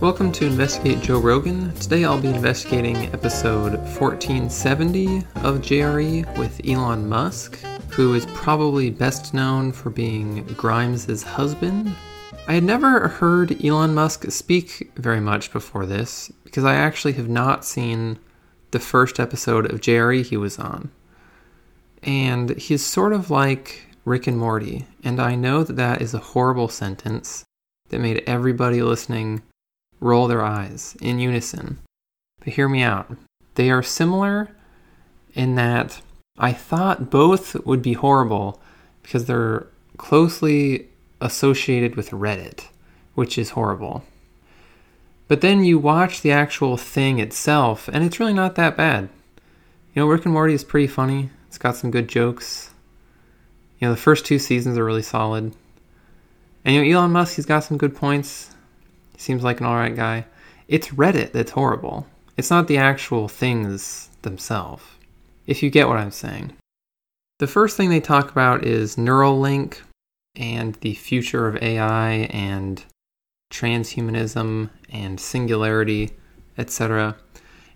Welcome to Investigate Joe Rogan. Today I'll be investigating episode 1470 of JRE with Elon Musk, who is probably best known for being Grimes' husband. I had never heard Elon Musk speak very much before this because I actually have not seen the first episode of JRE he was on. And he's sort of like Rick and Morty, and I know that that is a horrible sentence that made everybody listening roll their eyes in unison. But hear me out. They are similar in that I thought both would be horrible because they're closely associated with Reddit, which is horrible. But then you watch the actual thing itself, and it's really not that bad. You know, Rick and Morty is pretty funny. It's got some good jokes. You know, the first two seasons are really solid. And you know, Elon Musk, he's got some good points. He seems like an alright guy. It's Reddit that's horrible. It's not the actual things themselves, if you get what I'm saying. The first thing they talk about is Neuralink and the future of AI and transhumanism and singularity, etc.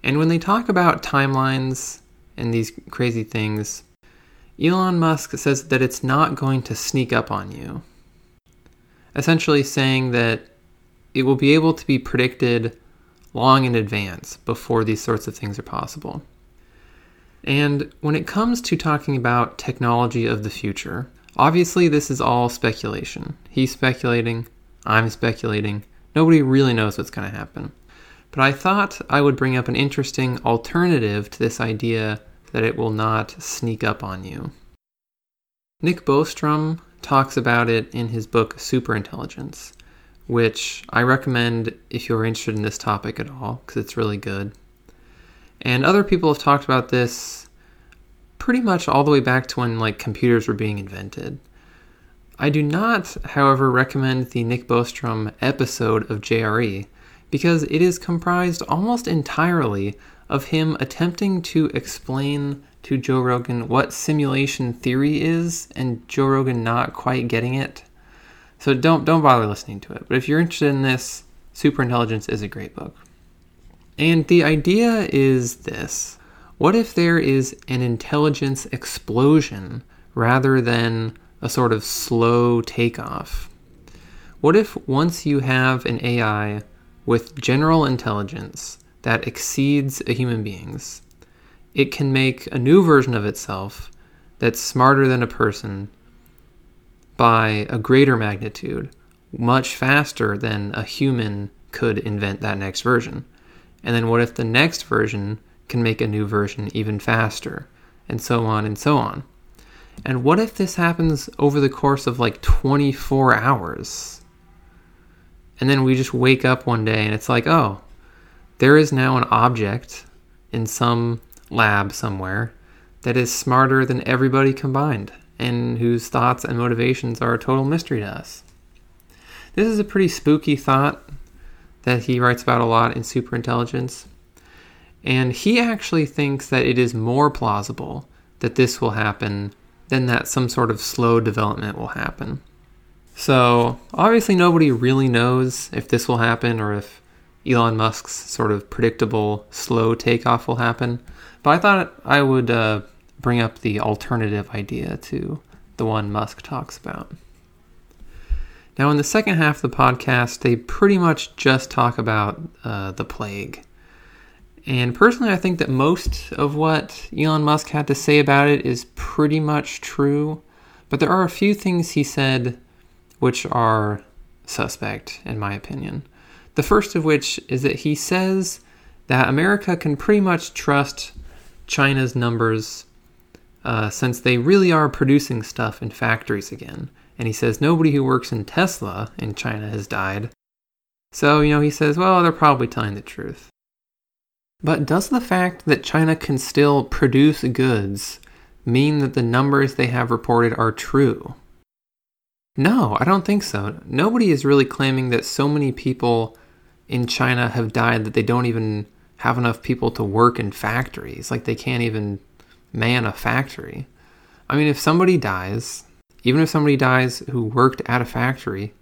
And when they talk about timelines and these crazy things, Elon Musk says that it's not going to sneak up on you. Essentially saying that it will be able to be predicted long in advance before these sorts of things are possible. And when it comes to talking about technology of the future, obviously this is all speculation. He's speculating, I'm speculating. Nobody really knows what's going to happen. But I thought I would bring up an interesting alternative to this idea that it will not sneak up on you. Nick Bostrom talks about it in his book Superintelligence which I recommend if you're interested in this topic at all, because it's really good. And other people have talked about this pretty much all the way back to when like computers were being invented. I do not, however, recommend the Nick Bostrom episode of JRE because it is comprised almost entirely of him attempting to explain to Joe Rogan what simulation theory is and Joe Rogan not quite getting it. So don't don't bother listening to it. But if you're interested in this, Superintelligence is a great book. And the idea is this. What if there is an intelligence explosion rather than a sort of slow takeoff? What if once you have an AI with general intelligence that exceeds a human being's, it can make a new version of itself that's smarter than a person by a greater magnitude, much faster than a human could invent that next version. And then what if the next version can make a new version even faster? And so on and so on. And what if this happens over the course of like 24 hours? And then we just wake up one day and it's like, oh, there is now an object in some lab somewhere that is smarter than everybody combined and whose thoughts and motivations are a total mystery to us. This is a pretty spooky thought that he writes about a lot in Superintelligence. And he actually thinks that it is more plausible that this will happen than that some sort of slow development will happen. So, obviously, nobody really knows if this will happen or if Elon Musk's sort of predictable slow takeoff will happen. But I thought I would uh, bring up the alternative idea to the one Musk talks about. Now, in the second half of the podcast, they pretty much just talk about uh, the plague. And personally, I think that most of what Elon Musk had to say about it is pretty much true. But there are a few things he said which are suspect, in my opinion. The first of which is that he says that America can pretty much trust China's numbers uh, since they really are producing stuff in factories again. And he says nobody who works in Tesla in China has died. So, you know, he says, well, they're probably telling the truth. But does the fact that China can still produce goods mean that the numbers they have reported are true? No, I don't think so. Nobody is really claiming that so many people in China have died that they don't even have enough people to work in factories. Like they can't even man a factory. I mean, if somebody dies, even if somebody dies who worked at a factory,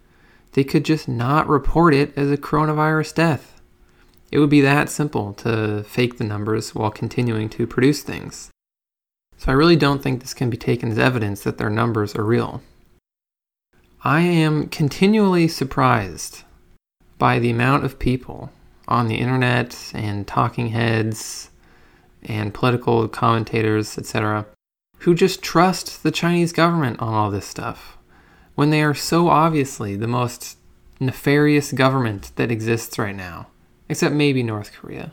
they could just not report it as a coronavirus death. It would be that simple to fake the numbers while continuing to produce things. So I really don't think this can be taken as evidence that their numbers are real. I am continually surprised by the amount of people on the internet and talking heads and political commentators, etc., who just trust the Chinese government on all this stuff when they are so obviously the most nefarious government that exists right now, except maybe North Korea.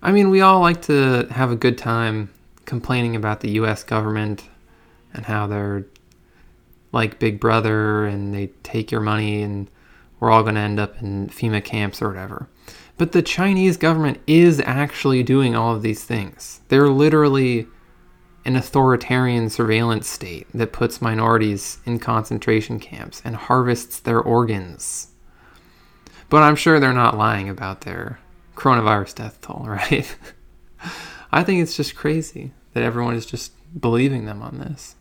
I mean, we all like to have a good time complaining about the US government and how they're like Big Brother and they take your money and we're all going to end up in FEMA camps or whatever. But the Chinese government is actually doing all of these things. They're literally an authoritarian surveillance state that puts minorities in concentration camps and harvests their organs. But I'm sure they're not lying about their coronavirus death toll, right? I think it's just crazy that everyone is just believing them on this.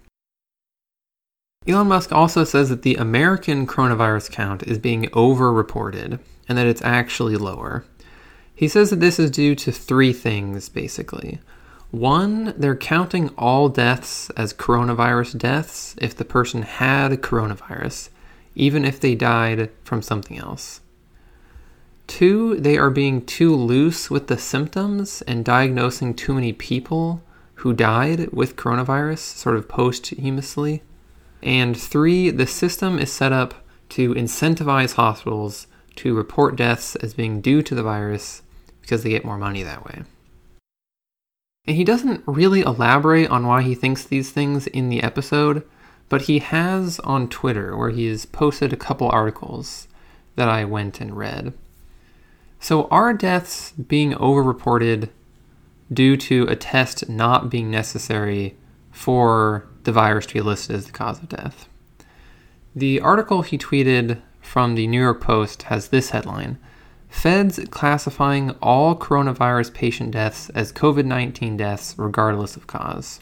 Elon Musk also says that the American coronavirus count is being overreported and that it's actually lower. He says that this is due to three things, basically. One, they're counting all deaths as coronavirus deaths if the person had coronavirus, even if they died from something else. Two, they are being too loose with the symptoms and diagnosing too many people who died with coronavirus, sort of posthumously. And three, the system is set up to incentivize hospitals to report deaths as being due to the virus because they get more money that way. And he doesn't really elaborate on why he thinks these things in the episode, but he has on Twitter where he has posted a couple articles that I went and read. So, are deaths being overreported due to a test not being necessary for the virus to be listed as the cause of death. The article he tweeted from the New York Post has this headline Feds classifying all coronavirus patient deaths as COVID 19 deaths regardless of cause.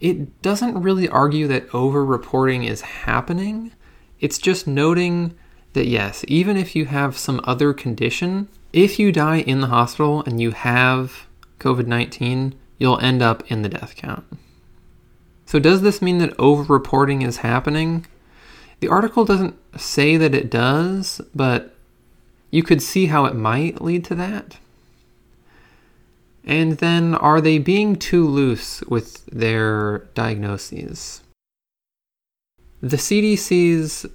It doesn't really argue that over reporting is happening, it's just noting that yes, even if you have some other condition, if you die in the hospital and you have COVID 19, you'll end up in the death count. So, does this mean that over-reporting is happening? The article doesn't say that it does, but you could see how it might lead to that. And then, are they being too loose with their diagnoses? The CDC's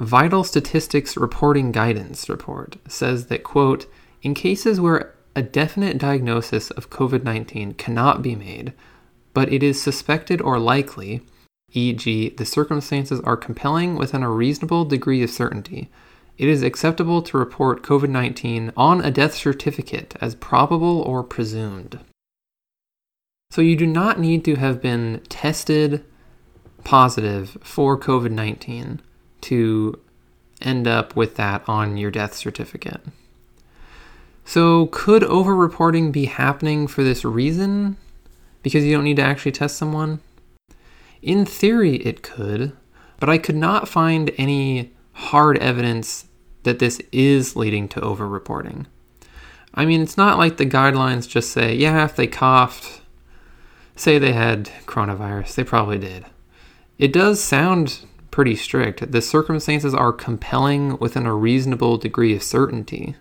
Vital Statistics Reporting Guidance report says that, quote, in cases where a definite diagnosis of COVID 19 cannot be made, but it is suspected or likely, e.g., the circumstances are compelling within a reasonable degree of certainty. It is acceptable to report COVID 19 on a death certificate as probable or presumed. So you do not need to have been tested positive for COVID 19 to end up with that on your death certificate. So, could overreporting be happening for this reason? Because you don't need to actually test someone? In theory, it could, but I could not find any hard evidence that this is leading to overreporting. I mean, it's not like the guidelines just say, yeah, if they coughed, say they had coronavirus, they probably did. It does sound pretty strict. The circumstances are compelling within a reasonable degree of certainty.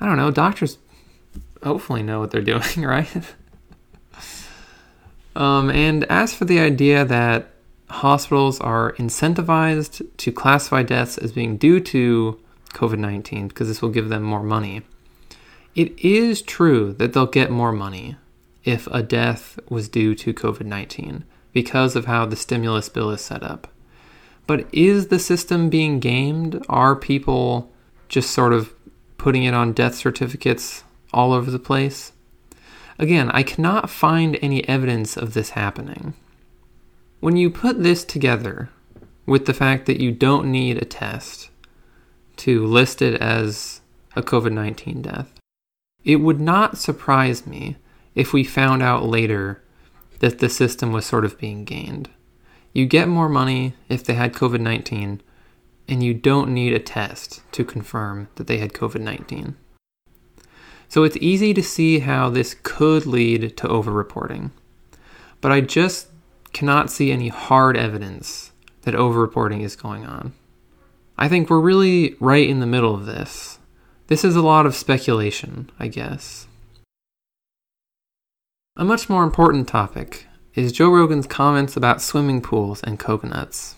I don't know, doctors hopefully know what they're doing, right? um, and as for the idea that hospitals are incentivized to classify deaths as being due to COVID 19 because this will give them more money, it is true that they'll get more money if a death was due to COVID 19 because of how the stimulus bill is set up. But is the system being gamed? Are people just sort of putting it on death certificates all over the place. Again, I cannot find any evidence of this happening. When you put this together with the fact that you don't need a test to list it as a COVID 19 death, it would not surprise me if we found out later that the system was sort of being gained. You get more money if they had COVID 19, and you don't need a test to confirm that they had COVID 19. So it's easy to see how this could lead to overreporting. But I just cannot see any hard evidence that overreporting is going on. I think we're really right in the middle of this. This is a lot of speculation, I guess. A much more important topic is Joe Rogan's comments about swimming pools and coconuts.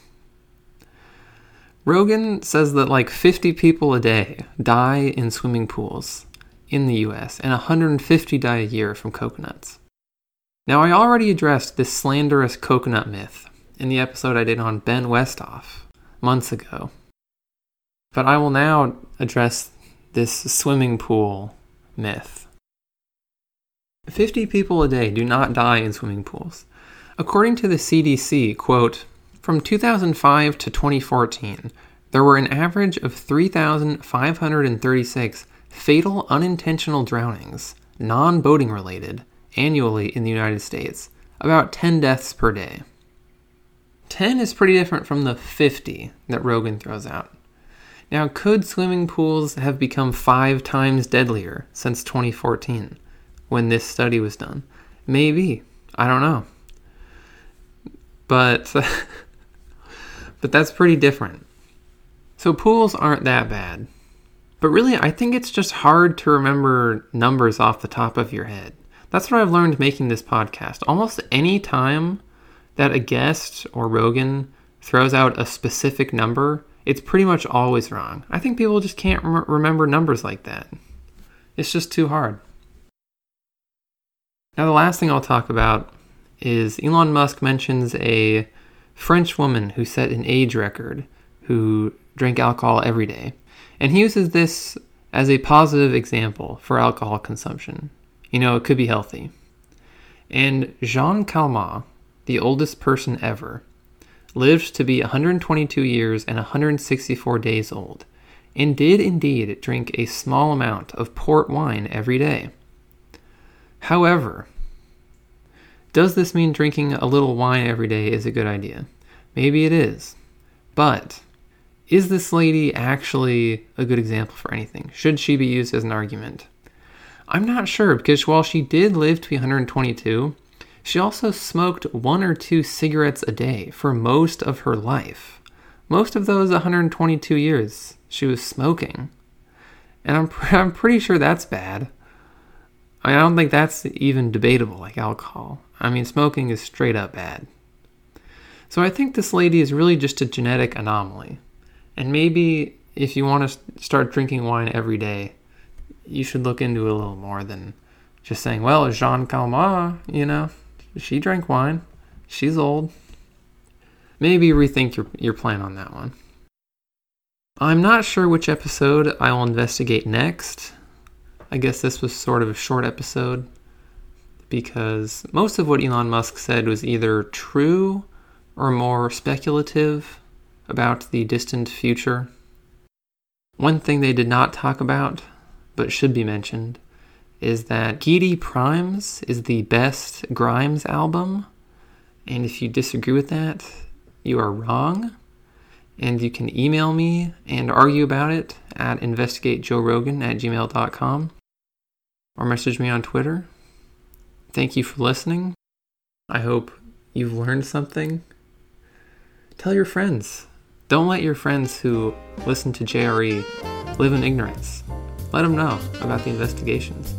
Rogan says that like 50 people a day die in swimming pools in the US and 150 die a year from coconuts. Now, I already addressed this slanderous coconut myth in the episode I did on Ben Westhoff months ago. But I will now address this swimming pool myth. 50 people a day do not die in swimming pools. According to the CDC, quote, from 2005 to 2014, there were an average of 3,536 fatal unintentional drownings, non boating related, annually in the United States, about 10 deaths per day. 10 is pretty different from the 50 that Rogan throws out. Now, could swimming pools have become five times deadlier since 2014 when this study was done? Maybe. I don't know. But but that's pretty different. So pools aren't that bad. But really, I think it's just hard to remember numbers off the top of your head. That's what I've learned making this podcast. Almost any time that a guest or Rogan throws out a specific number, it's pretty much always wrong. I think people just can't rem- remember numbers like that. It's just too hard. Now, the last thing I'll talk about is Elon Musk mentions a French woman who set an age record who drank alcohol every day. And he uses this as a positive example for alcohol consumption. You know, it could be healthy. And Jeanne Calment, the oldest person ever, lived to be 122 years and 164 days old, and did indeed drink a small amount of port wine every day. However, does this mean drinking a little wine every day is a good idea? Maybe it is. But is this lady actually a good example for anything? Should she be used as an argument? I'm not sure because while she did live to be 122, she also smoked one or two cigarettes a day for most of her life. Most of those 122 years she was smoking. And I'm, I'm pretty sure that's bad. I, mean, I don't think that's even debatable like alcohol. I mean, smoking is straight up bad. So I think this lady is really just a genetic anomaly. And maybe if you want to start drinking wine every day, you should look into it a little more than just saying, well, Jeanne Calment, you know, she drank wine. She's old. Maybe rethink your, your plan on that one. I'm not sure which episode I will investigate next. I guess this was sort of a short episode because most of what Elon Musk said was either true or more speculative about the distant future. One thing they did not talk about, but should be mentioned, is that Geidi Primes is the best Grimes album. And if you disagree with that, you are wrong. And you can email me and argue about it at investigatejoerogan at gmail.com or message me on Twitter. Thank you for listening. I hope you've learned something. Tell your friends. Don't let your friends who listen to JRE live in ignorance. Let them know about the investigations.